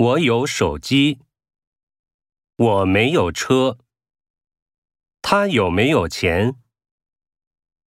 我有手机。我没有车。他有没有钱？